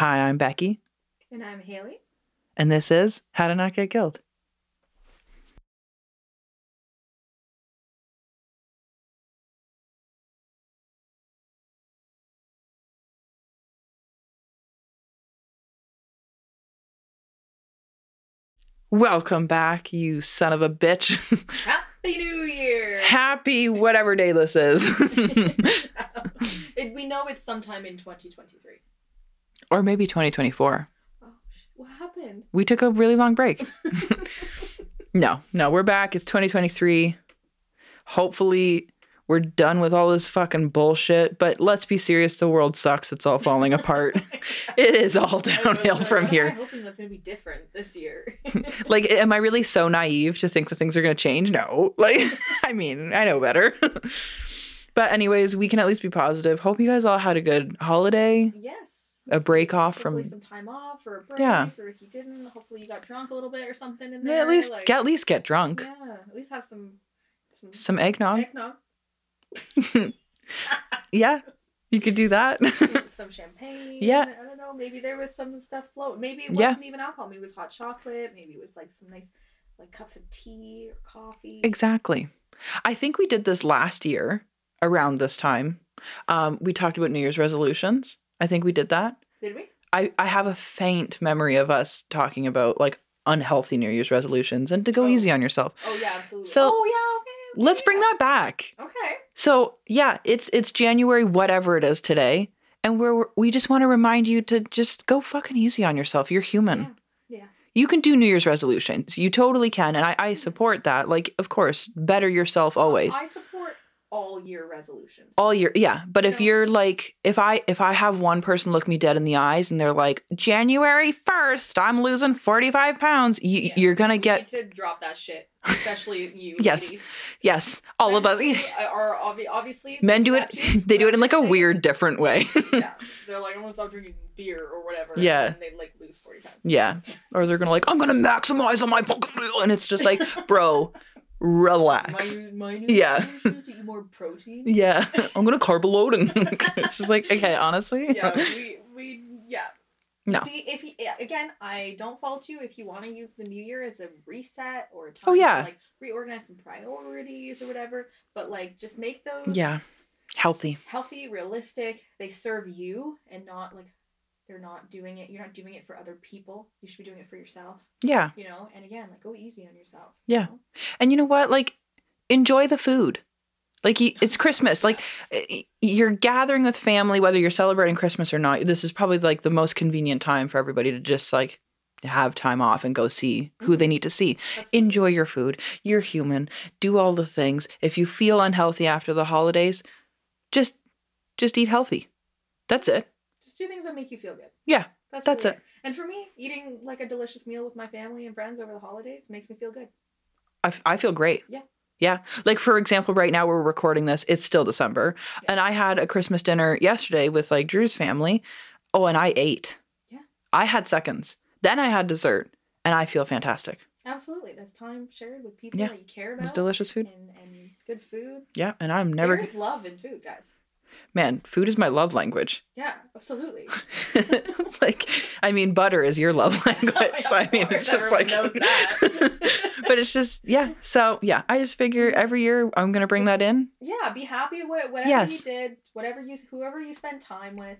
Hi, I'm Becky, And I'm Haley. and this is How to Not Get Killed. Welcome back, you son of a bitch. Happy New Year! Happy whatever day this is. We know it's sometime in 2023. Or maybe 2024. Oh, what happened? We took a really long break. No, no, we're back. It's 2023. Hopefully, we're done with all this fucking bullshit. But let's be serious the world sucks. It's all falling apart. It is all downhill from here. I'm hoping that's going to be different this year. Like, am I really so naive to think that things are going to change? No. Like, I mean, I know better. But, anyways, we can at least be positive. Hope you guys all had a good holiday, yes. A break off Hopefully from. some time off or a break. Yeah. Or if you didn't, hopefully you got drunk a little bit or something in Yeah, at least like, get at least get drunk. Yeah, at least have some. Some Some eggnog. eggnog, yeah, you could do that. some, champagne. Yeah. I don't know. Maybe there was some stuff floating. Maybe it Yeah. wasn't even alcohol. Maybe it was hot chocolate. Maybe it was like some nice, like cups of tea or coffee. Exactly. I think we did this last year around this time. Um, we talked about New Year's resolutions. I think we did that. Did we? I, I have a faint memory of us talking about like unhealthy New Year's resolutions and to go Oh. easy on yourself. Oh yeah, absolutely. So, oh yeah, okay. okay, Let's bring that back. Okay. So yeah, it's it's January, whatever it is today, and we're we just want to remind you to just go fucking easy on yourself. You're human. Yeah. Yeah. You can do New Year's resolutions. You totally can, and I, I support that. Like, of course, better yourself always. I support all year resolutions. all year yeah but if Yeah. you're like if i if i have one person look me dead in the eyes and they're like january 1st i'm losing 45 pounds you, Yeah. you're gonna get need to drop that shit, especially you. Yes. ladies. yes all of us uh, Are obvi- obviously men do it too, they do it in like a weird different way yeah, they're like, I'm gonna stop drinking beer or whatever. Yeah. and they like lose forty pounds. Yeah. or they're gonna like i'm gonna maximize on my fucking meal and it's just like bro relax My, my Yeah. eat more protein. yeah i'm gonna carb load and she's like okay honestly yeah, we we yeah. No. If you, again, I don't fault you if you want to use the new year as a reset or a oh, time Oh, yeah. to like reorganize some priorities or whatever. But like, just make those yeah healthy healthy, realistic. They serve you and not like they're not doing it. You're not doing it for other people. You should be doing it for yourself. yeah You know. And again, like go easy on yourself. Yeah. You know? And you know what? Like, enjoy the food. Like, it's Christmas. Like, you're gathering with family, whether you're celebrating Christmas or not. This is probably like the most convenient time for everybody to just like have time off and go see who they mm-hmm. need to see. Enjoy your food. You're human. Do all the things. If you feel unhealthy after the holidays, just just eat healthy. That's it. Do things that make you feel good. Yeah, That's, that's it. And for me, eating like a delicious meal with my family and friends over the holidays makes me feel good. I, f- I feel great. Yeah. Yeah. Like, for example, right now we're recording this, it's still December. Yeah. And I had a Christmas dinner yesterday with like Drew's family. Oh, and I ate. Yeah. I had seconds. Then I had dessert. And I feel fantastic. Absolutely. That's time shared with people Yeah. that you care about. was delicious food. And, and good food. Yeah. And I'm never, There is love in food, guys. Man, food is my love language. Yeah, absolutely. like, I mean, butter is your love language. so I mean, it's just like, but it's just, yeah. So, yeah, I just figure mm-hmm. every year I'm going to bring that in. yeah, be happy with whatever Yes. you did, whatever you, whoever you spent time with.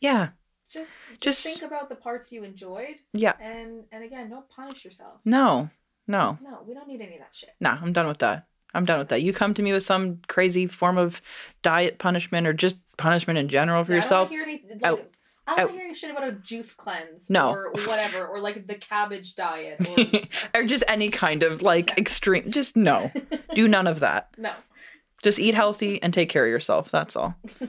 Yeah. Just, Just- just think about the parts you enjoyed, Yeah. and and again, don't punish yourself. No, no. No, we don't need any of that shit. Nah, I'm done with that. I'm done with that. You come to me with some crazy form of diet punishment or just punishment in general for Yeah, yourself. I don't want to hear any, like, I don't want to hear any shit about a juice cleanse. No. Or whatever, or like the cabbage diet. Or, or just any kind of like extreme just no. Do none of that. no. Just eat healthy and take care of yourself. That's all.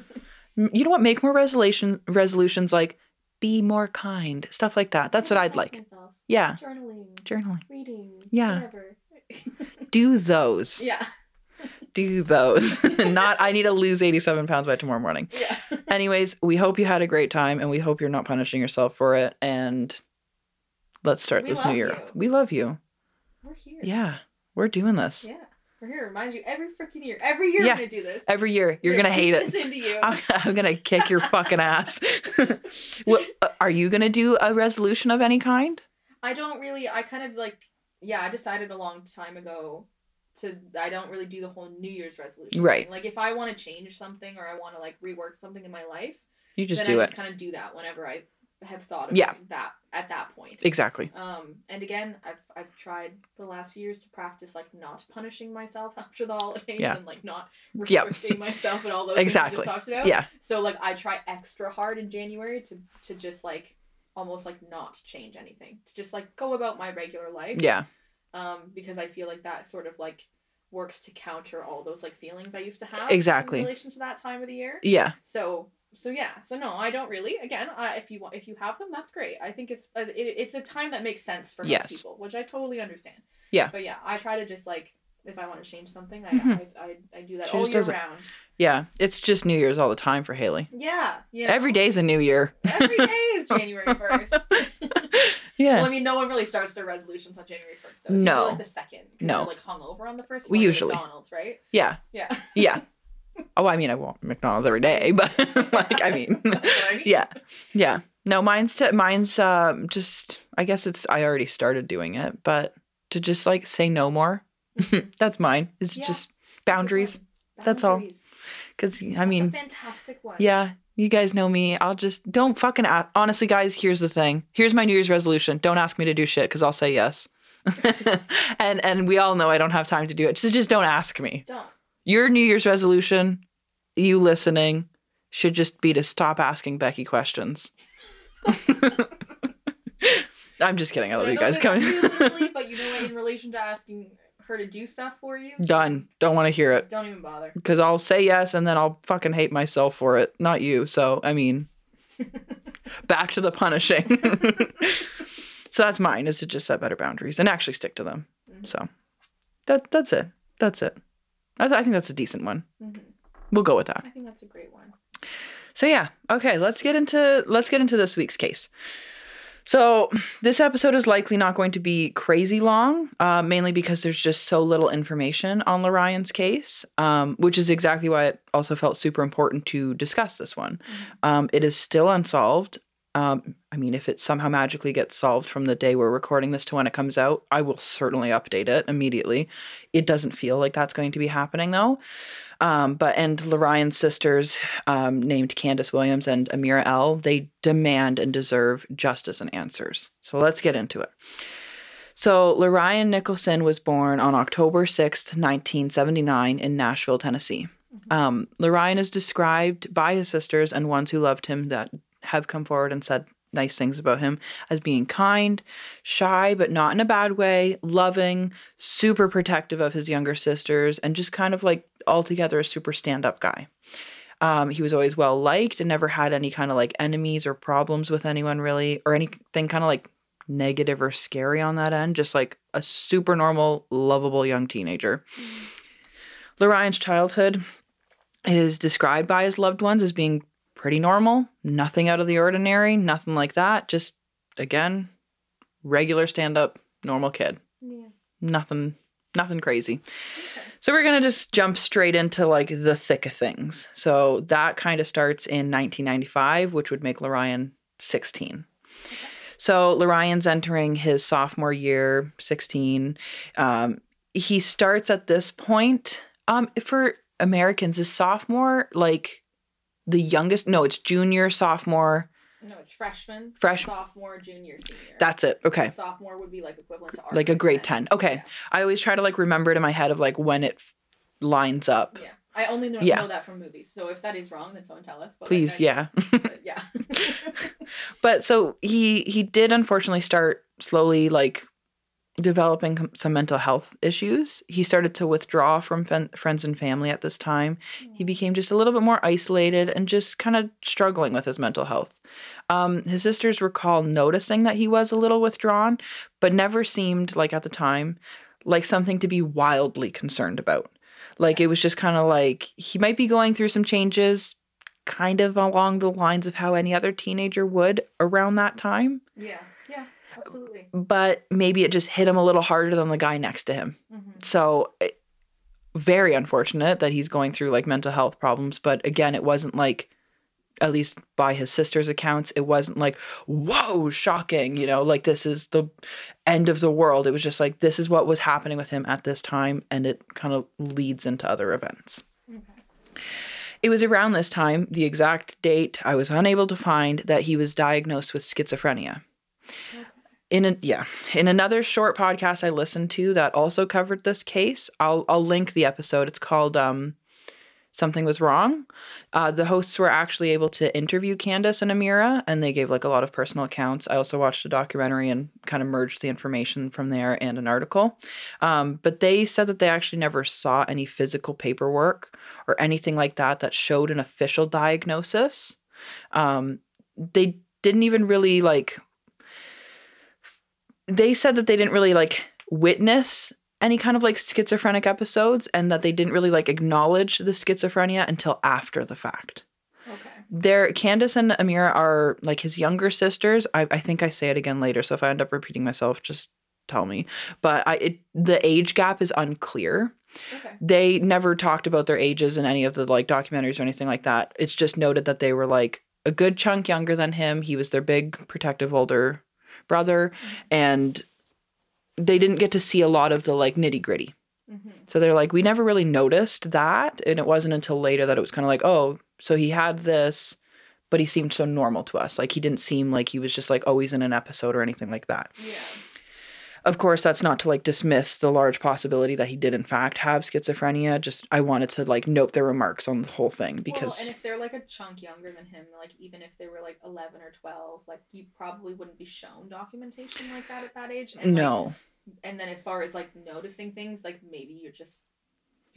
You know what? Make more resolution resolutions like be more kind. Stuff like that. That's what I'd like. Myself. Yeah. Journaling. Journaling. Reading. Yeah. Whatever. Do those. yeah. Do those. Not I need to lose 87 pounds by tomorrow morning. Yeah. Anyways, we hope you had a great time and we hope you're not punishing yourself for it. And let's start We this new year. you. We love you. We're here. Yeah, we're doing this. Yeah. We're here to remind you every freaking year. Every year Yeah. we're gonna do this. Every year, you're We're gonna hate beat it. into you. I'm, I'm gonna kick your fucking ass. well, uh, are you gonna do a resolution of any kind? I don't really. I kind of like. Yeah, I decided a long time ago to. I don't really do the whole New Year's resolution. Right. thing. Like if I want to change something or I want to like rework something in my life, You just then do I it. just kind of do that whenever I have thought of Yeah. that at that point. Exactly. Um, and again, I've I've tried the last few years to practice like not punishing myself after the holidays Yeah. and like not restricting myself and all those things we Exactly. just talked about. Yeah. So like I try extra hard in January to to just like almost like not change anything. To just like go about my regular life. Yeah. Um, because I feel like that sort of like works to counter all those like feelings I used to have Exactly. in relation to that time of the year. Yeah. So so yeah. So no, I don't really. Again, uh, if you want, if you have them, that's great. I think it's a, it, it's a time that makes sense for most Yes. people, which I totally understand. Yeah. But yeah, I try to just like if I want to change something, I Mhm. I, I, I do that She all year round. Yeah. It's just New Year's all the time for Haley. Yeah. Yeah. Every day's a new year. Every day is January first. yeah. Well, I mean, no one really starts their resolutions on January first. Though. It's No. like the second. No. Like hungover on the first. We You wanna go to usually. McDonald's, right? yeah. Yeah. Yeah. Oh, I mean, I want McDonald's every day, but like, I mean, I mean. yeah, yeah. No, mine's to mine's um just. I guess it's. I already started doing it, but to just like say no more. that's mine. It's Yeah. just Good boundaries. That's all. Because I mean, a fantastic one. yeah, you guys know me. I'll just don't fucking ask. Honestly, guys, here's the thing. Here's my New Year's resolution. Don't ask me to do shit because I'll say yes. and and we all know I don't have time to do it. So just don't ask me. Don't. Your New Year's resolution, you listening, should just be to stop asking Becky questions. I'm just kidding. I love you guys coming. Literally, but you know what? In relation to asking her to do stuff for you, Done. Don't want to hear it just don't even bother. because I'll say yes and then I'll fucking hate myself for it, not you. So I mean, back to the punishing. so that's mine is to just set better boundaries and actually stick to them. Mhm. So that that's it. That's it. I, I think that's a decent one. Mhm. We'll go with that. I think that's a great one. So yeah, okay, let's get into let's get into this week's case. So this episode is likely not going to be crazy long, uh, mainly because there's just so little information on Leryan's case, um, which is exactly why it also felt super important to discuss this one. Um, it is still unsolved. Um, I mean, if it somehow magically gets solved from the day we're recording this to when it comes out, I will certainly update it immediately. It doesn't feel like that's going to be happening though. Um, but and Leryan's sisters, um, named Candace Williams and Amira L, they demand and deserve justice and answers. So let's get into it. So Leryan Nicholson was born on October 6th, 1979 in Nashville, Tennessee. Um, Leryan is described by his sisters and ones who loved him that have come forward and said nice things about him as being kind, shy, but not in a bad way, loving, super protective of his younger sisters, and just kind of like altogether a super stand up guy. Um, he was always well liked and never had any kind of like enemies or problems with anyone really, or anything kind of like negative or scary on that end. Just like a super normal, lovable young teenager. Leryan's childhood is described by his loved ones as being pretty normal, nothing out of the ordinary, nothing like that. Just again, regular stand up, normal kid. Yeah. Nothing nothing crazy. Okay. So we're gonna just jump straight into like the thick of things. So that kind of starts in 1995, which would make Leryan 16. So Leryan's entering his sophomore year, 16. Um, he starts at this point. Um, for Americans, is sophomore like the youngest? No, it's junior, sophomore. No, it's freshman, freshman, sophomore, junior, senior. That's it. Okay. Sophomore would be like equivalent to our Like a grade ten. 10. Okay. I always try to like remember it in my head of like when it f- lines up. Yeah. yeah. I only know, Yeah. know that from movies. So if that is wrong, then someone tell us. But Please, like, yeah. but yeah. but so he he did unfortunately start slowly like developing some mental health issues. He started to withdraw from fen- friends and family at this time. He became just a little bit more isolated and just kind of struggling with his mental health. Um, his sisters recall noticing that he was a little withdrawn but never seemed like at the time like something to be wildly concerned about. Like it was just kind of like he might be going through some changes kind of along the lines of how any other teenager would around that time. Yeah. Absolutely. but maybe it just hit him a little harder than the guy next to him hmm so it- very unfortunate that he's going through like mental health problems. But again, it wasn't like, at least by his sister's accounts, it wasn't like, whoa, shocking, you know, like this is the end of the world. It was just like, this is what was happening with him at this time. And it kind of leads into other events. Okay. It was around this time, the exact date I was unable to find, that he was diagnosed with schizophrenia. Okay. In a, yeah, in another short podcast I listened to that also covered this case, I'll I'll link the episode. It's called um, "Something Was Wrong." Uh, the hosts were actually able to interview Candace and Amira, and they gave like a lot of personal accounts. I also watched a documentary and kind of merged the information from there and an article. Um, but they said that they actually never saw any physical paperwork or anything like that that showed an official diagnosis. Um, they didn't even really like they said that they didn't really like witness any kind of like schizophrenic episodes and that they didn't really like acknowledge the schizophrenia until after the fact. Okay. They're Candace and Amira are like his younger sisters. I, I think I say it again later, so if I end up repeating myself, just tell me. But I it, the age gap is unclear. Okay. They never talked about their ages in any of the like documentaries or anything like that. It's just noted that they were like a good chunk younger than him. He was their big protective older brother and they didn't get to see a lot of the like nitty gritty. Mm-hmm. So they're like, we never really noticed that. And it wasn't until later that it was kind of like, oh, so he had this, but he seemed so normal to us. Like he didn't seem like he was just like always in an episode or anything like that. Yeah. Of course, that's not to like dismiss the large possibility that he did in fact have schizophrenia. Just I wanted to like note their remarks on the whole thing because well, and if they're like a chunk younger than him, like even if they were like eleven or twelve, like you probably wouldn't be shown documentation like that at that age. And, like, no, and then as far as like noticing things, like maybe you're just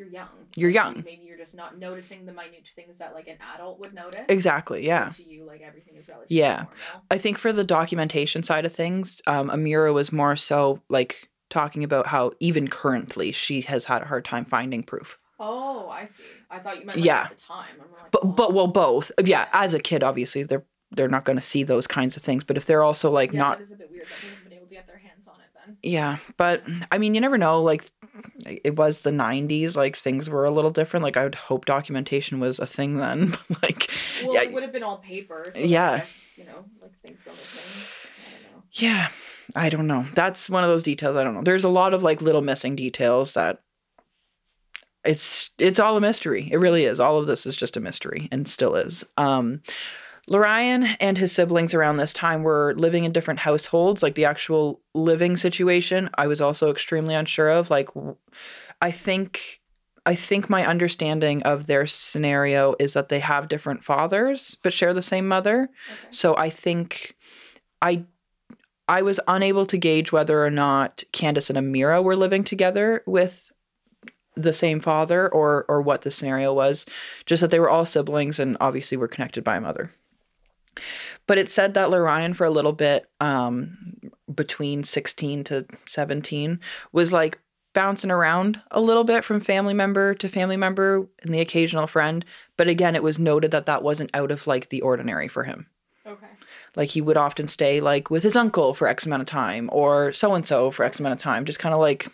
you're young. You're young. Maybe you're just not noticing the minute things that like an adult would notice. exactly, yeah. To you, like everything is relatively Yeah. normal. I think for the documentation side of things, um, Amira was more so like talking about how even currently she has had a hard time finding proof. Oh, I see. I thought you meant like, Yeah. at the time. I'm like, But oh. but well, both. Yeah, as a kid, obviously they're they're not going to see those kinds of things. But if they're also like yeah, not that is a bit weird that they haven't been able to get their hands then. Yeah, but I mean, you never know. Like, it was the '90s. Like, things were a little different. Like, I would hope documentation was a thing then. like, Well, yeah, it would have been all paper. So Yeah. Guess, you know, like things go missing. I don't know. yeah, I don't know. That's one of those details. I don't know. There's a lot of like little missing details that it's it's all a mystery. It really is. All of this is just a mystery, and still is. Um, Leryan and his siblings around this time were living in different households. Like the actual living situation, I was also extremely unsure of. Like, I think, I think my understanding of their scenario is that they have different fathers but share the same mother. Okay. So I think, I, I was unable to gauge whether or not Candace and Amira were living together with the same father or or what the scenario was just that they were all siblings and obviously were connected by a mother but it said that Leryan for a little bit um between 16 to 17 was like bouncing around a little bit from family member to family member and the occasional friend but again it was noted that that wasn't out of like the ordinary for him Okay. like he would often stay like with his uncle for x amount of time or so and so for x amount of time just kind of like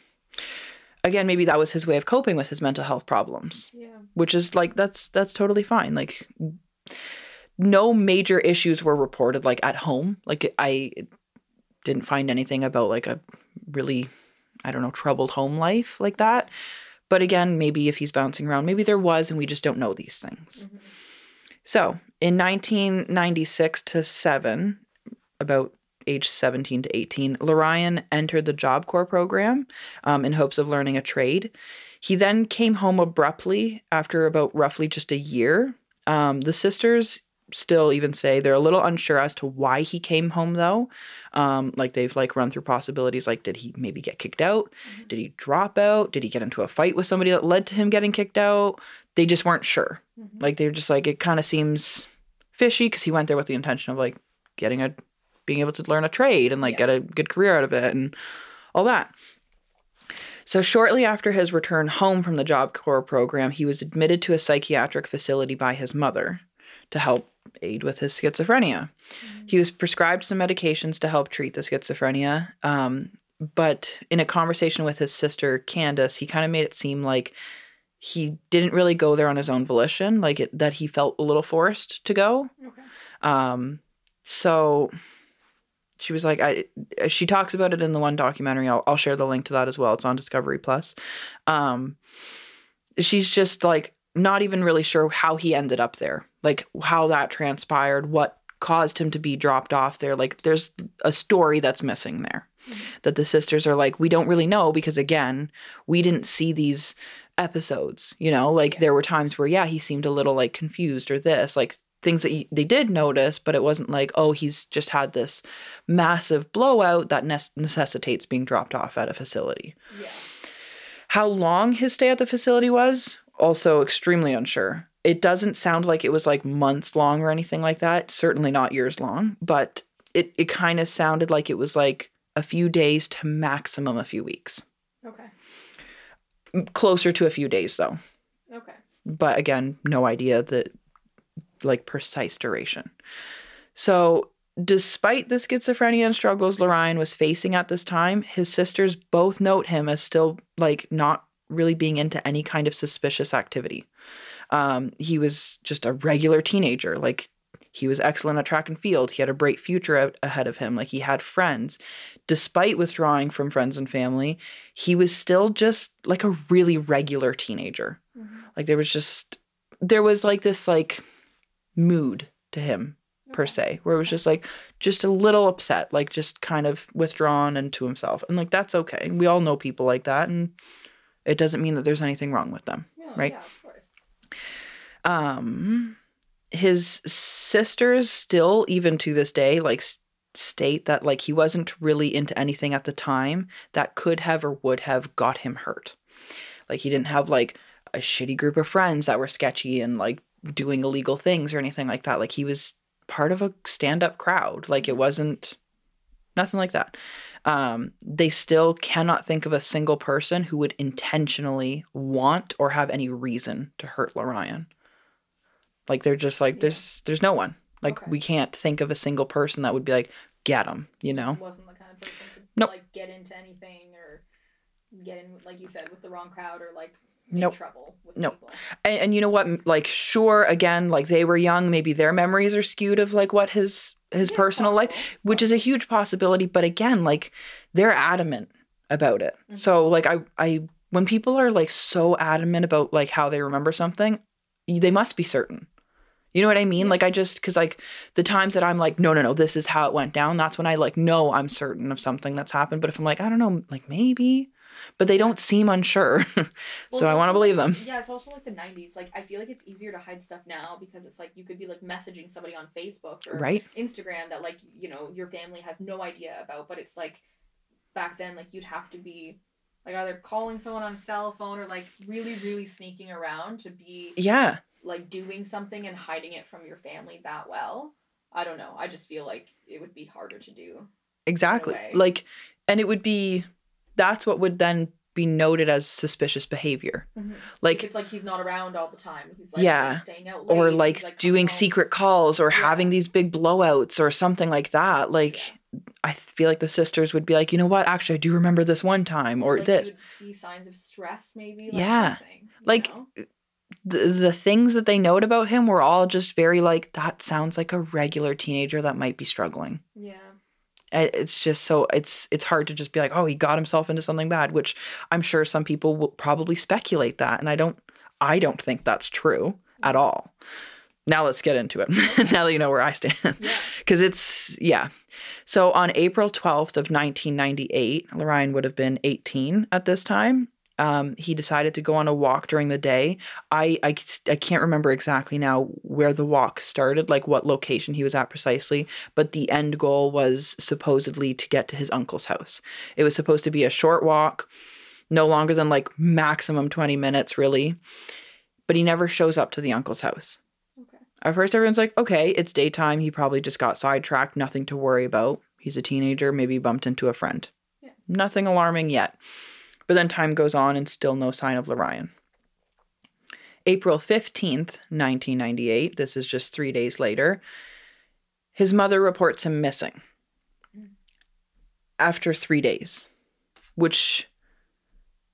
again maybe that was his way of coping with his mental health problems Yeah. which is like that's that's totally fine like no major issues were reported like at home like i didn't find anything about like a really i don't know troubled home life like that but again maybe if he's bouncing around maybe there was and we just don't know these things Mhm. so in 1996 to 7 about age 17 to 18 Leryan entered the job corps program um, in hopes of learning a trade he then came home abruptly after about roughly just a year. Um, the sisters still even say they're a little unsure as to why he came home though. Um, like they've like run through possibilities like did he maybe get kicked out? Mhm. Did he drop out? Did he get into a fight with somebody that led to him getting kicked out? They just weren't sure. Mhm. Like they're just like it kind of seems fishy because he went there with the intention of like getting a being able to learn a trade and like Yeah. get a good career out of it and all that. So shortly after his return home from the Job Corps program, he was admitted to a psychiatric facility by his mother to help aid with his schizophrenia. Mhm. He was prescribed some medications to help treat the schizophrenia. Um, but in a conversation with his sister Candace, he kind of made it seem like he didn't really go there on his own volition, like it, that he felt a little forced to go. Okay. Um, so she was like, I. She talks about it in the one documentary. I'll I'll share the link to that as well. It's on Discovery Plus. Um, she's just like not even really sure how he ended up there, like how that transpired, what caused him to be dropped off there. Like there's a story that's missing there Mhm. that the sisters are like, we don't really know because again, we didn't see these episodes, you know, like Yeah. there were times where, yeah, he seemed a little like confused or this, like things that y- they did notice, but it wasn't like, oh, he's just had this massive blowout that nes- necessitates being dropped off at a facility. Yeah. How long his stay at the facility was, also extremely unsure. It doesn't sound like it was like months long or anything like that. Certainly not years long, but it, it kind of sounded like it was like a few days to maximum a few weeks. Okay. Closer to a few days though. Okay. But again, no idea the like precise duration. So despite the schizophrenia and struggles Leryan was facing at this time, his sisters both note him as still like not really being into any kind of suspicious activity. Um, he was just a regular teenager. Like he was excellent at track and field. He had a bright future out ahead of him. Like he had friends. Despite withdrawing from friends and family, he was still just like a really regular teenager. Mhm. Like there was just there was like this like mood to him per se, where it was just like just a little upset, like just kind of withdrawn and to himself. And like that's okay. We all know people like that and it doesn't mean that there's anything wrong with them. Right? Yeah. Um his sisters still even to this day like state that like he wasn't really into anything at the time that could have or would have got him hurt. Like he didn't have like a shitty group of friends that were sketchy and like doing illegal things or anything like that. Like he was part of a stand-up crowd. Like it wasn't nothing like that. Um, they still cannot think of a single person who would intentionally want or have any reason to hurt Leryan. Like they're just like Yeah. there's there's no one. Like Okay. we can't think of a single person that would be like get him. You know. Wasn't the kind of person to Nope. like get into anything or get in like you said with the wrong crowd or like make Nope. trouble with Nope. and, and you know what like sure again like they were young maybe their memories are skewed of like what his his Yeah, personal life which is a huge possibility but again like they're adamant about it Mhm. so like i i when people are like so adamant about like how they remember something they must be certain you know what i mean? Yeah. like i just because like the times that i'm like no no no this is how it went down that's when i like know i'm certain of something that's happened. But if i'm like i don't know like maybe. But they don't seem unsure. Well, so i want to believe them. Yeah, it's also like the '90s. Like I feel like it's easier to hide stuff now because it's like you could be like messaging somebody on Facebook or right. Instagram that like you know your family has no idea about, but it's like back then like you'd have to be like either calling someone on a cell phone or like really really sneaking around to be yeah like doing something and hiding it from your family that well. I don't know. I just feel like it would be harder to do. Exactly. Like, and it would be that's what would then be noted as suspicious behavior. Mm-hmm. Like Like, it's like he's not around all the time. He's like Yeah. staying out late. or he's, like, doing secret calls or Yeah. having these big blowouts or something like that. Like, I feel like the sisters would be like, you know what? Actually, I do remember this one time or like this. see signs of stress maybe. Like Yeah. Like, know? The, the things that they note about him were all just very like, that sounds like a regular teenager that might be struggling. yeah. It's just so it's it's hard to just be like, oh, he got himself into something bad, which I'm sure some people will probably speculate that, and I don't I don't think that's true at mm-hmm. all. Now let's get into it. now that you know where I stand, Yeah. because it's yeah. So on April 12th of 1998, Leryan would have been 18 at this time. Um, he decided to go on a walk during the day. I, I I can't remember exactly now where the walk started, like what location he was at precisely, but the end goal was supposedly to get to his uncle's house. It was supposed to be a short walk, no longer than like maximum 20 minutes, really. But he never shows up to the uncle's house. Okay. At first, everyone's like, okay, it's daytime. He probably just got sidetracked. Nothing to worry about. He's a teenager. Maybe bumped into a friend. Yeah. Nothing alarming yet. But then time goes on and still no sign of Leryan. April 15th, 1998, this is just three days later, his mother reports him missing after three days, which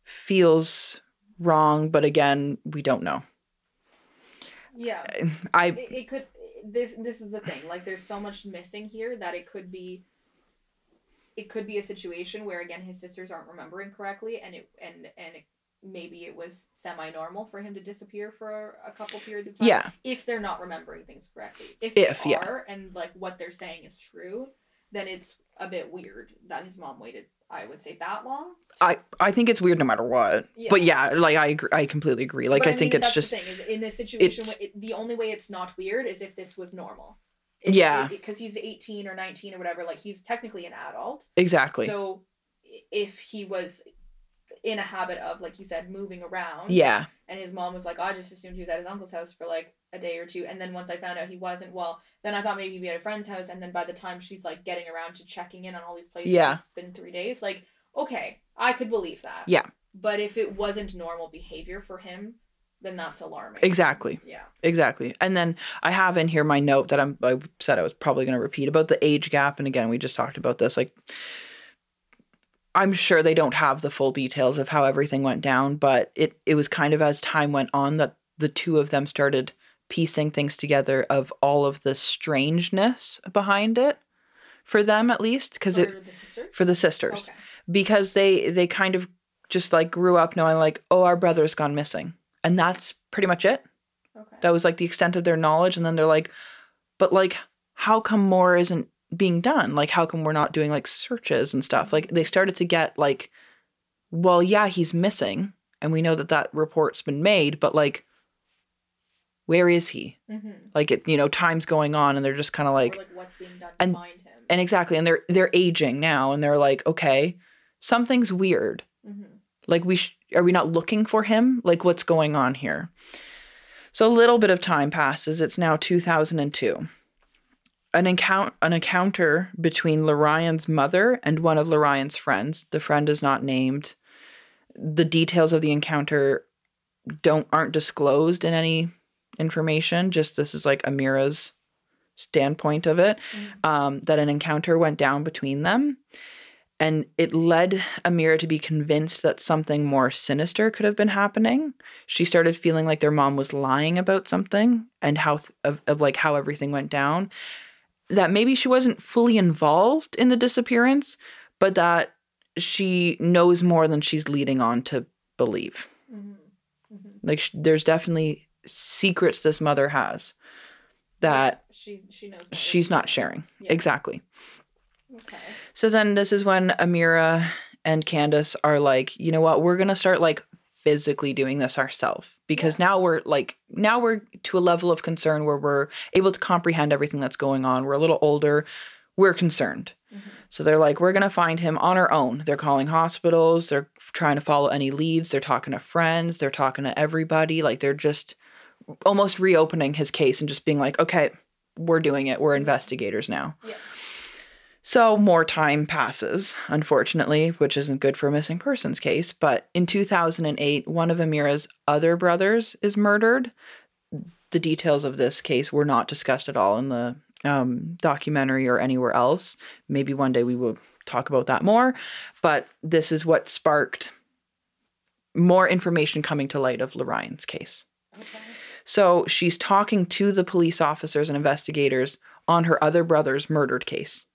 feels wrong, but again, we don't know. Yeah. I It, it could. This this is the thing. Like, there's so much missing here that it could be. It could be a situation where again his sisters aren't remembering correctly, and it and and it, maybe it was semi-normal for him to disappear for a couple periods of time. yeah, If they're not remembering things correctly, if, If, they yeah. are, and like what they're saying is true, then it's a bit weird that his mom waited. I would say that long. I I think it's weird no matter what. Yeah. But yeah, like I agree, I completely agree. Like But I, think mean, it's just the thing is in this situation. it, the only way it's not weird is if this was normal. Yeah. because he's eighteen or nineteen or whatever. Like he's technically an adult. exactly. So if he was in a habit of, like you said, moving around. yeah, And his mom was like, "Oh, I just assumed he was at his uncle's house for like a day or two. And then once I found out he wasn't, well, then I thought maybe he'd be at a friend's house. And then by the time she's like getting around to checking in on all these places, Yeah. it's been three days. Like, okay, I could believe that. Yeah. But if it wasn't normal behavior for him, then that's alarming. exactly. Yeah. Exactly. And then I have in here my note that I'm I said I was probably going to repeat about the age gap and again we just talked about this like I'm sure they don't have the full details of how everything went down, but it it was kind of as time went on that the two of them started piecing things together of all of the strangeness behind it for them at least because it the for the sisters Okay. because they they kind of just like grew up knowing like oh our brother's gone missing and that's pretty much it Okay. that was like the extent of their knowledge and then they're like but like how come more isn't being done like how come we're not doing like searches and stuff like they started to get like well yeah he's missing and we know that that report's been made but like where is he mm-hmm. like it you know time's going on and they're just kind of like, like what's being done to and- find him. and exactly and they're they're aging now and they're like okay something's weird. Like we sh- are we not looking for him? Like what's going on here? So a little bit of time passes. It's now 2002 an encounter an encounter between Leryan's mother and one of Leryan's friends. The friend is not named. The details of the encounter don't aren't disclosed in any information. Just this is like Amira's standpoint of it. Mm-hmm. um, that an encounter went down between them. And it led Amira to be convinced that something more sinister could have been happening. She started feeling like their mom was lying about something and how of, of like how everything went down. That maybe she wasn't fully involved in the disappearance, but that she knows more than she's leading on to believe. Mm-hmm. Mm-hmm. Like sh- there's definitely secrets this mother has that she's she knows. she's not sharing. Yeah. Exactly. Okay. So then this is when Amira and Candace are like, you know what, we're gonna start like physically doing this ourselves because Yeah. now we're like now we're to a level of concern where we're able to comprehend everything that's going on. We're a little older. We're concerned. Mm-hmm. So they're like, we're gonna find him on our own. They're calling hospitals, they're trying to follow any leads, they're talking to friends, they're talking to everybody. Like they're just almost reopening his case and just being like, okay, we're doing it. We're investigators now. Yeah. So more time passes, unfortunately, which isn't good for a missing persons case. But in 2008, one of Amira's other brothers is murdered. The details of this case were not discussed at all in the um, documentary or anywhere else. Maybe one day we will talk about that more. But this is what sparked more information coming to light of Leryan's case. Okay. So she's talking to the police officers and investigators on her other brother's murdered case.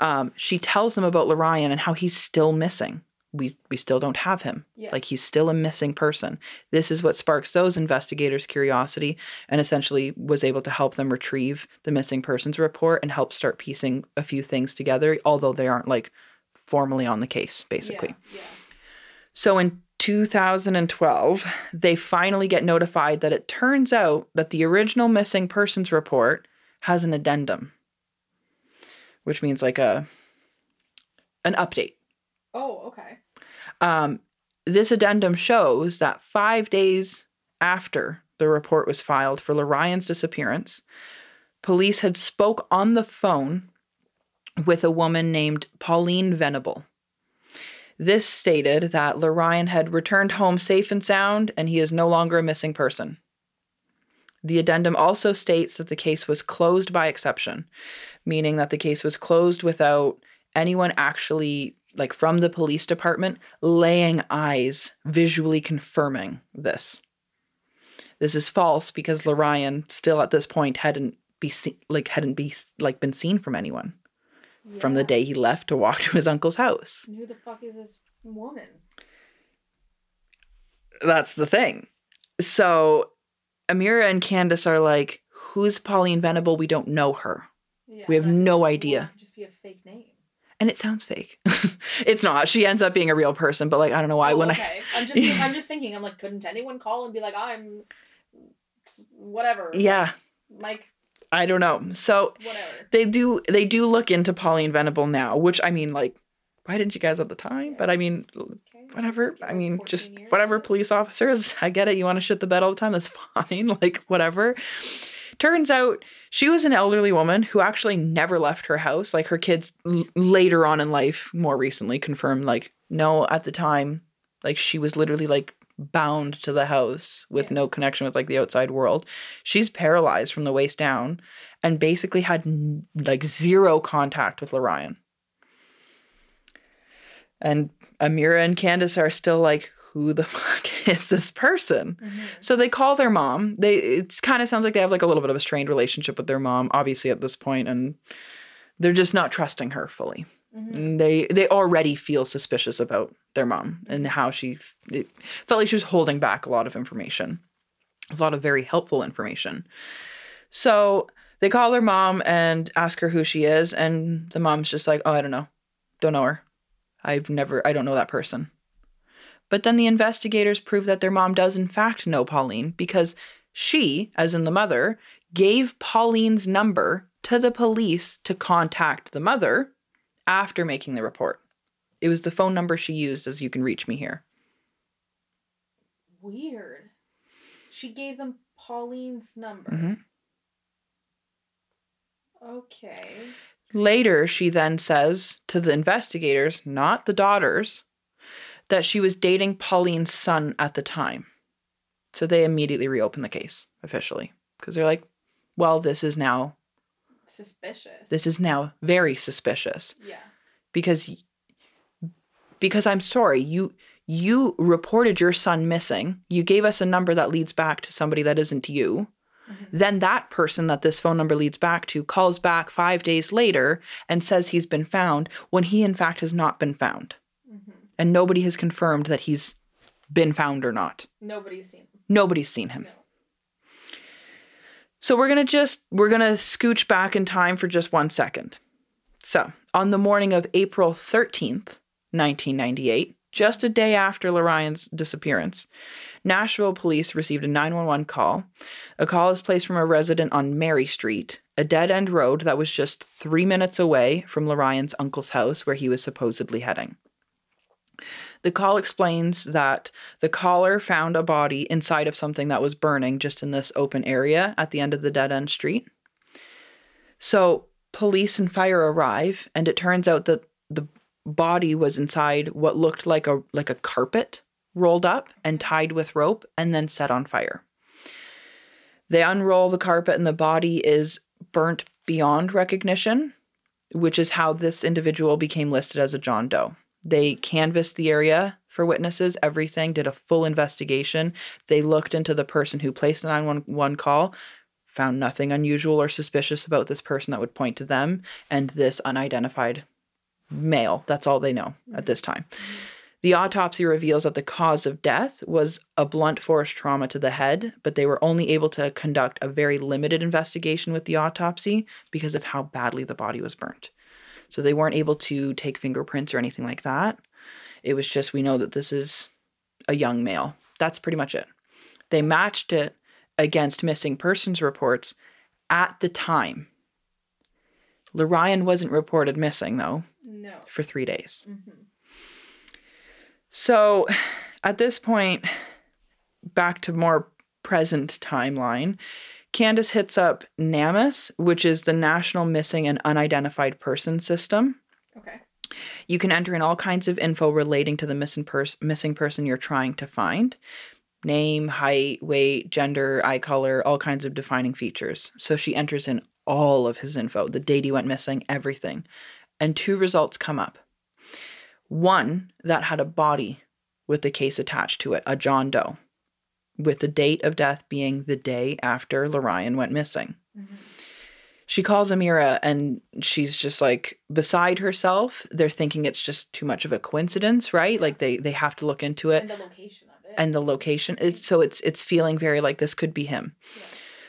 Yeah. Um, she tells them about Leryan and how he's still missing. We we still don't have him. Yeah. Like he's still a missing person. This is what sparks those investigators' curiosity and essentially was able to help them retrieve the missing persons report and help start piecing a few things together, although they aren't like formally on the case, basically. Yeah. So in 2012, they finally get notified that it turns out that the original missing persons report has an addendum, which means like a an update. Oh, okay. Um, this addendum shows that five days after the report was filed for Leryan's disappearance, police had spoke on the phone with a woman named Pauline Venable. This stated that Leryan had returned home safe and sound and he is no longer a missing person. The addendum also states that the case was closed by exception, meaning that the case was closed without anyone actually like from the police department laying eyes visually confirming this. This is false because Leryan still at this point hadn't be seen, like hadn't be like been seen from anyone from the day he left to walk to his uncle's house. And Who the fuck is this woman? That's the thing. So Amira and Candace are like, "Who's Pauline Venable? We don't know her." Yeah, We have no idea. could just be a fake name. And it sounds fake. it's not. She ends up being a real person, but like I don't know why Oh, when I okay. I'm just I'm just thinking. I'm like, couldn't anyone call and be like, I'm whatever. Yeah, Like I don't know. So whatever. they do they do look into Pauline Venable now, which I mean like why didn't you guys at the time? But I mean Okay. whatever. I mean just whatever police officers. I get it. You want to shit the bed all the time. That's fine. Like whatever. Turns out she was an elderly woman who actually never left her house. Like her kids l- later on in life, more recently confirmed like no at the time like she was literally like bound to the house with Yeah. no connection with like the outside world. She's paralyzed from the waist down and basically had like zero contact with Leryan. And Amira and Candace are still like, who the fuck is this person? Mhm. So they call their mom. They it kind of sounds like they have like a little bit of a strained relationship with their mom, obviously at this point, and they're just not trusting her fully. Mhm. And They they already feel suspicious about their mom and how she it felt like she was holding back a lot of information, a lot of very helpful information. So they call their mom and ask her who she is, and the mom's just like, "Oh, I don't know, don't know her. I've never, I don't know that person." But then the investigators prove that their mom does in fact know Pauline because she, as in the mother, gave Pauline's number to the police to contact the mother after making the report. It was the phone number she used as you can reach me here. Weird. She gave them Pauline's number. Mm-hmm. Okay. Later, she then says to the investigators, not the daughters, that she was dating Pauline's son at the time. So they immediately reopened the case officially because they're like, well, this is now Suspicious. this is now very suspicious Yeah. because because I'm sorry, you you reported your son missing. You gave us a number that leads back to somebody that isn't you. Mhm. Then that person that this phone number leads back to calls back 5 days later and says he's been found when he in fact has not been found. And nobody has confirmed that he's been found or not. Nobody's seen them. Nobody's seen him. No. So we're going to just we're going to scooch back in time for just 1 second. So, on the morning of April 13th, 1998, just a day after Leryan's disappearance, Nashville police received a 911 call. A call is placed from a resident on Mary Street, a dead end road that was just three minutes away from Leryan's uncle's house where he was supposedly heading. The call explains that the caller found a body inside of something that was burning just in this open area at the end of the dead end street. So police and fire arrive, and it turns out that the body was inside what looked like a like a carpet rolled up and tied with rope and then set on fire. They unroll the carpet and the body is burnt beyond recognition, which is how this individual became listed as a John Doe. They canvassed the area for witnesses, everything, did a full investigation. They looked into the person who placed the 911 call, found nothing unusual or suspicious about this person that would point to them and this unidentified male. That's all they know at this time. The autopsy reveals that the cause of death was a blunt force trauma to the head, but they were only able to conduct a very limited investigation with the autopsy because of how badly the body was burnt. So they weren't able to take fingerprints or anything like that. It was just, we know that this is a young male. That's pretty much it. They matched it against missing persons reports at the time. Leryan wasn't reported missing, though, No. for three days. hmm So at this point, back to more present timeline, Candace hits up NAMUS, which is the National Missing and Unidentified Person System. Okay. You can enter in all kinds of info relating to the missing, pers- missing person you're trying to find name, height, weight, gender, eye color, all kinds of defining features. So she enters in all of his info, the date he went missing, everything. And two results come up. One that had a body with the case attached to it, a John Doe, with the date of death being the day after Leryan went missing. Mm-hmm. She calls Amira and she's just like beside herself. They're thinking it's just too much of a coincidence, right? Like they they have to look into it And the location of it. and the location. It's so it's it's feeling very like this could be him. Yeah.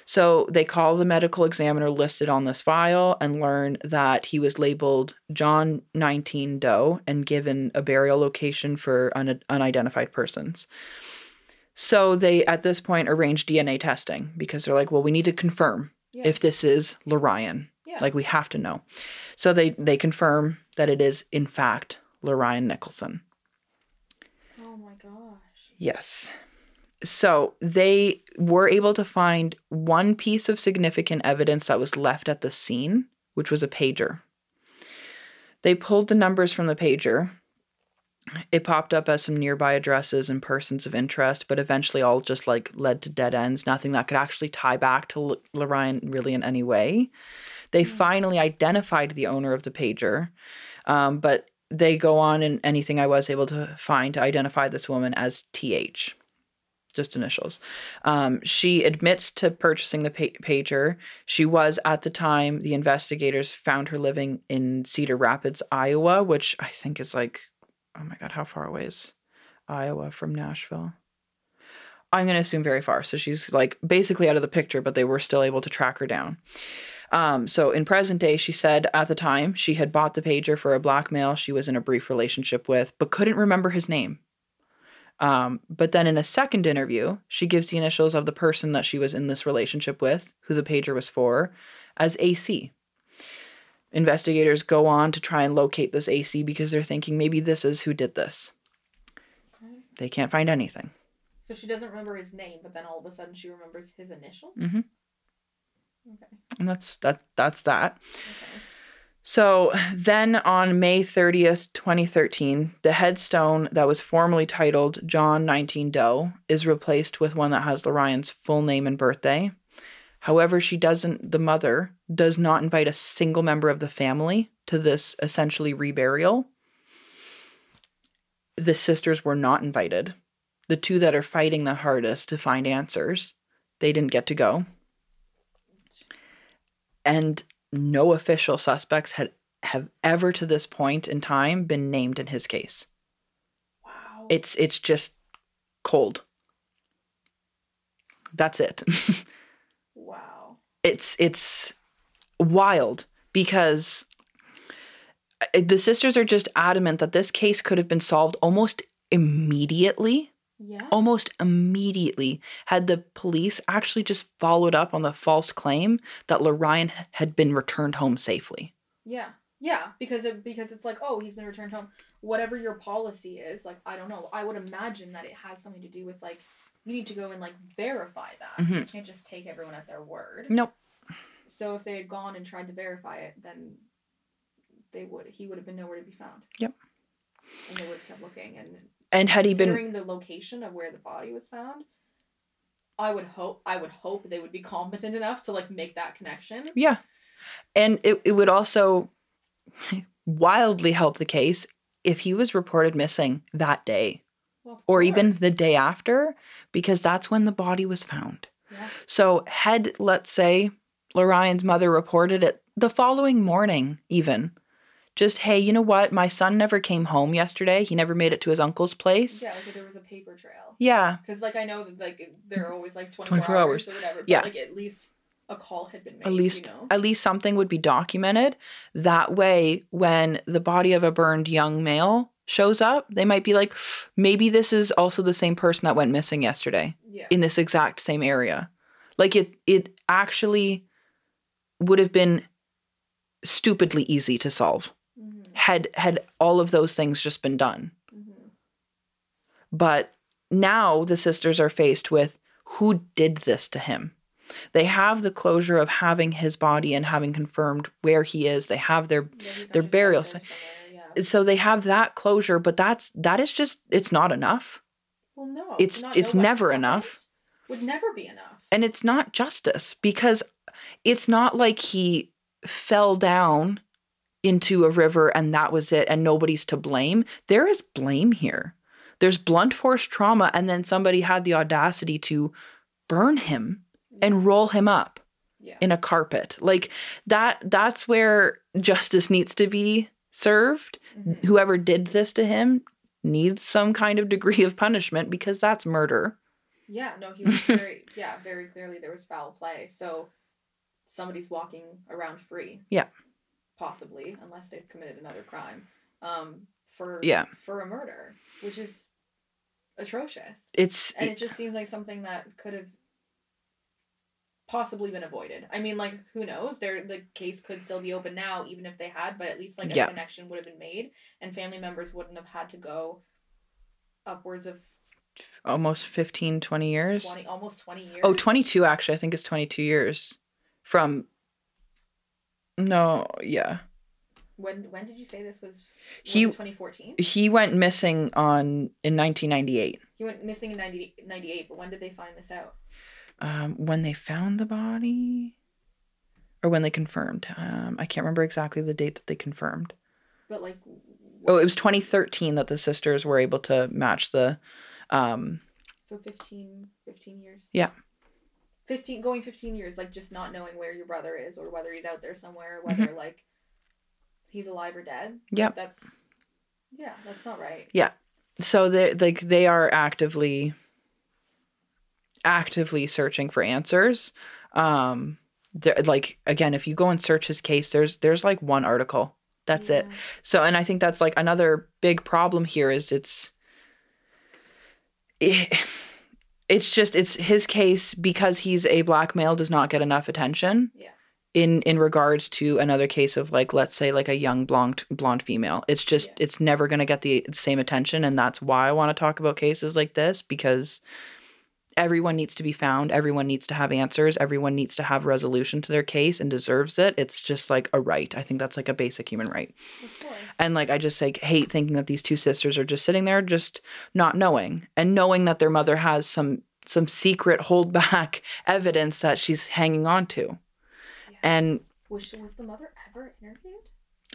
So they call the medical examiner listed on this file and learn that he was labeled John 19 Doe and given a burial location for un- unidentified persons. So they at this point arrange DNA testing because they're like, well, we need to confirm yeah. if this is Leryan. yeah. Like we have to know. So they they confirm that it is in fact Leryan Nicholson. oh my gosh. Yes. So they were able to find one piece of significant evidence that was left at the scene, which was a pager. They pulled the numbers from the pager. It popped up as some nearby addresses and persons of interest, but eventually all just like led to dead ends, nothing that could actually tie back to L- Leryan really in any way. They Mm. finally identified the owner of the pager, um, but they go on and anything I was able to find to identify this woman as TH, just initials. Um, she admits to purchasing the pa- pager. She was at the time the investigators found her living in Cedar Rapids, Iowa, which I think is like, oh my god, how far away is Iowa from Nashville? I'm going to assume very far. So she's like basically out of the picture, but they were still able to track her down. Um, so in present day, she said at the time she had bought the pager for a black male she was in a brief relationship with, but couldn't remember his name. Um, but then in a second interview, she gives the initials of the person that she was in this relationship with, who the pager was for, as AC. Investigators go on to try and locate this AC because they're thinking maybe this is who did this. Okay. They can't find anything. So she doesn't remember his name, but then all of a sudden she remembers his initials. Mhm. Okay. And that's that that's that. Okay. So then on May 30th, 2013, the headstone that was formerly titled John 19 Doe is replaced with one that has Leryan's full name and birthday. However, she doesn't, the mother does not invite a single member of the family to this essentially reburial. The sisters were not invited. The two that are fighting the hardest to find answers, they didn't get to go. And no official suspects had have ever to this point in time been named in his case. Wow. It's it's just cold. That's it. it's it's wild because uh, the sisters are just adamant that this case could have been solved almost immediately Yeah. almost immediately had the police actually just followed up on the false claim that Leryan had been returned home safely. Yeah. Yeah, because it because it's like, oh, he's been returned home. Whatever your policy is, like I don't know. I would imagine that it has something to do with like you need to go and like verify that. You Mhm. can't just take everyone at their word. Nope. So if they had gone and tried to verify it, then they would he would have been nowhere to be found. Yep. And they would have kept looking and And had he been considering the location of where the body was found, I would hope I would hope they would be competent enough to like make that connection. Yeah. And it, it would also wildly help the case if he was reported missing that day Well, or even the day after, because that's when the body was found. yeah. So, had, let's say, Leryan's mother reported it the following morning, even, just, hey, you know what? My son never came home yesterday. He never made it to his uncle's place. Yeah, like there was a paper trail. Yeah. Because like I know that like they're always like 24, 24 hours, hours. or whatever. But, Yeah. Like at least a call had been made. At least you know? at least something would be documented. That way, when the body of a burned young male shows up, they might be like, maybe this is also the same person that went missing yesterday yeah. in this exact same area. Like it it actually would have been stupidly easy to solve Mhm, had had all of those things just been done. mhm. But now the sisters are faced with who did this to him. They have the closure of having his body and having confirmed where he is. They have their Yeah, Their burial site. Yeah. so they have that closure, but that's that is just it's not enough. Well, no. it's- it's never enough. Would never be enough. And it's not justice because it's not like he fell down into a river and that was it and nobody's to blame. There is blame here. There's blunt force trauma and then somebody had the audacity to burn him and roll him up yeah. in a carpet. Like that that's where justice needs to be served. Mhm. Whoever did this to him needs some kind of degree of punishment because that's murder. Yeah, no, he was very yeah, very clearly there was foul play. So somebody's walking around free. Yeah. Possibly, unless they've committed another crime. Um for Yeah. for a murder, which is atrocious. It's And it just seems like something that could have possibly been avoided. I mean, like who knows? There the case could still be open now, even if they had, but at least like a Yeah. connection would have been made, and family members wouldn't have had to go upwards of almost 15 20 years. twenty, almost twenty years. Oh, 22 actually. I think it's 22 years from No, yeah. When when did you say this was? He- twenty fourteen. He went missing on in 1998. He went missing in 90, 98, but when did they find this out? Um when they found the body or when they confirmed. Um I can't remember exactly the date that they confirmed. But like, Oh, it was 2013 that the sisters were able to match the um so 15, 15 years. Yeah. Fifteen, going fifteen years, like just not knowing where your brother is or whether he's out there somewhere, Mm-hmm. whether like he's alive or dead. yeah That's yeah, that's not right. Yeah so they like they are actively actively searching for answers. Um they're- like again if you go and search his case there's there's like one article. That's it. So and i think that's like another big problem here is it's it, it's just it's his case because he's a black male does not get enough attention Yeah. in in regards to another case of like let's say like a young blonde blonde female. It's just Yeah. it's never going to get the same attention and that's why i want to talk about cases like this because everyone needs to be found everyone needs to have answers everyone needs to have resolution to their case and deserves it it's just like a right i think that's like a basic human right Of course. and like I just like hate thinking that these two sisters are just sitting there just not knowing and knowing that their mother has some some secret hold back evidence that she's hanging on to. Yeah. And was she, was the mother ever interviewed?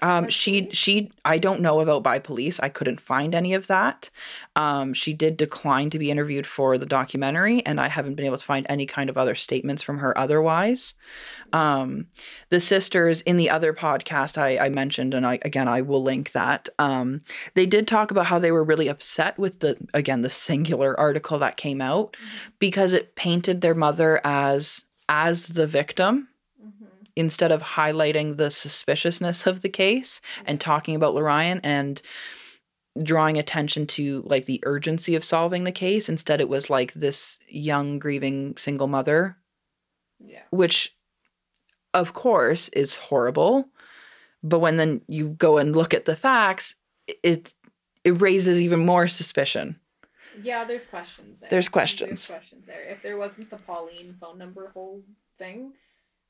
Um she she I don't know about by police. I couldn't find any of that. Um she did decline to be interviewed for the documentary and I haven't been able to find any kind of other statements from her otherwise. Um the sisters in the other podcast I, I mentioned and I again I will link that. Um they did talk about how they were really upset with the again the singular article that came out because it painted their mother as as the victim Mm-hmm. Instead of highlighting the suspiciousness of the case and mm-hmm. talking about Leryan and drawing attention to like the urgency of solving the case instead it was like this young grieving single mother Yeah. which of course is horrible but when then you go and look at the facts it it raises even more suspicion Yeah, there's questions there. There's questions. There's questions there. If there wasn't the Pauline phone number whole thing,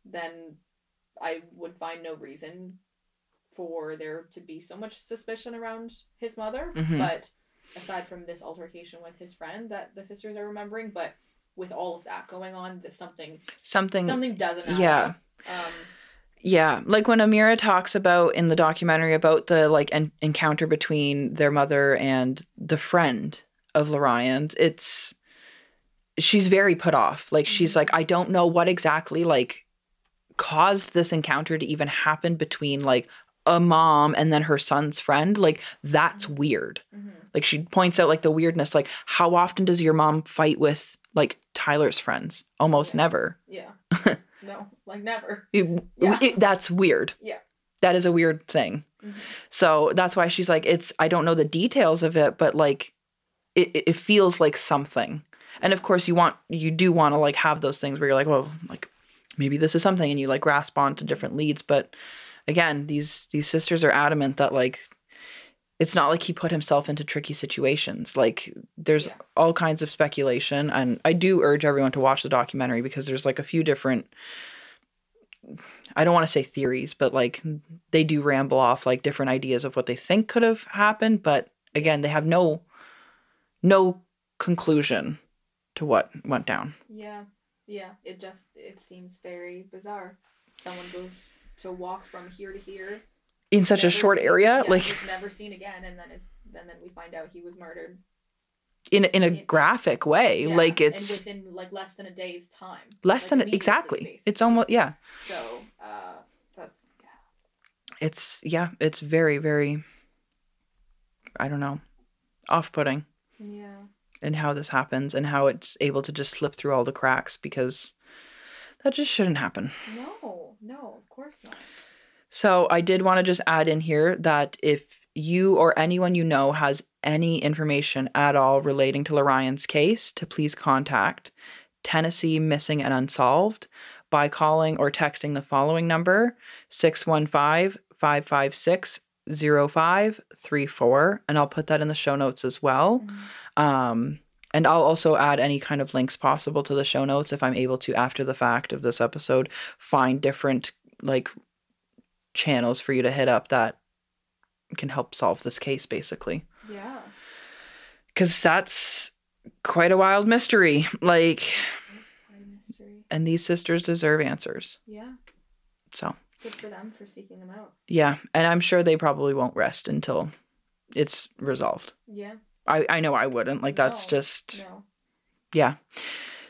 then I would find no reason for there to be so much suspicion around his mother. Mhm. But aside from this altercation with his friend that the sisters are remembering, but with all of that going on, there's something something something doesn't yeah. Um, Yeah, like when Amira talks about in the documentary about the like en- encounter between their mother and the friend of Leryan, it's she's very put off. Like she's Mhm. like, I don't know what exactly like caused this encounter to even happen between like a mom and then her son's friend. Like that's Mhm. weird. mhm. Like she points out like the weirdness. Like how often does your mom fight with like Tyler's friends? Almost Yeah. never. Yeah. no, like never. It- Yeah. it- that's weird. Yeah. That is a weird thing. Mhm. So that's why she's like, it's, I don't know the details of it, but like, it- it feels like something. And of course, you want, you do want to like have those things where you're like, well, like maybe this is something and you like grasp onto different leads. But again, these, these sisters are adamant that like, it's not like he put himself into tricky situations. Like there's Yeah. all kinds of speculation. And I do urge everyone to watch the documentary because there's like a few different I don't want to say theories, but like they do ramble off like different ideas of what they think could have happened, but again, they have no no conclusion to what went down. Yeah, yeah. It just it seems very bizarre. Someone goes to walk from here to here in such a short seen- area, yeah, like was never seen again, and then is and then we find out he was murdered. in in a in- graphic way. Yeah, like and it's within like less than a day's time. less like, than immediately, exactly. basically. It's almost yeah. so. Uh, that's yeah. It's yeah. It's very very. I don't know, off-putting Yeah. In how this happens and how it's able to just slip through all the cracks because that just shouldn't happen. No, no, of course not. So I did want to just add in here that if you or anyone you know has any information at all relating to Leryan's case, to please contact Tennessee Missing and Unsolved by calling or texting the following number 615 556 0534. And I'll put that in the show notes as well. Um, and I'll also add any kind of links possible to the show notes if I'm able to, after the fact of this episode, find different like channels for you to hit up that can help solve this case, basically. Yeah. Because that's quite a wild mystery. Like, quite a mystery. and these sisters deserve answers. Yeah. So, Good for them for seeking them out. yeah. And I'm sure they probably won't rest until it's resolved. Yeah. I, I know I wouldn't. Like, that's just. No. yeah.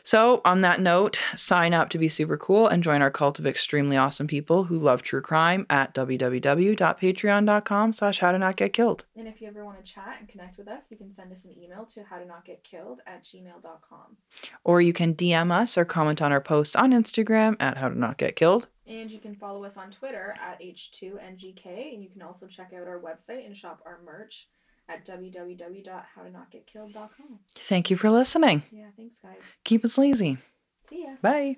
So, on that note, sign up to be super cool and join our cult of extremely awesome people who love true crime at www.patreon.com slash how to not get killed. And if you ever want to chat and connect with us, you can send us an email to how to not get killed at gmail.com. Or you can DM us or comment on our posts on Instagram at how to not get killed. And you can follow us on Twitter at H2NGK. And you can also check out our website and shop our merch at www.howtonotgetkilled.com. Thank you for listening. Yeah, thanks, guys. Keep us lazy. See ya. Bye.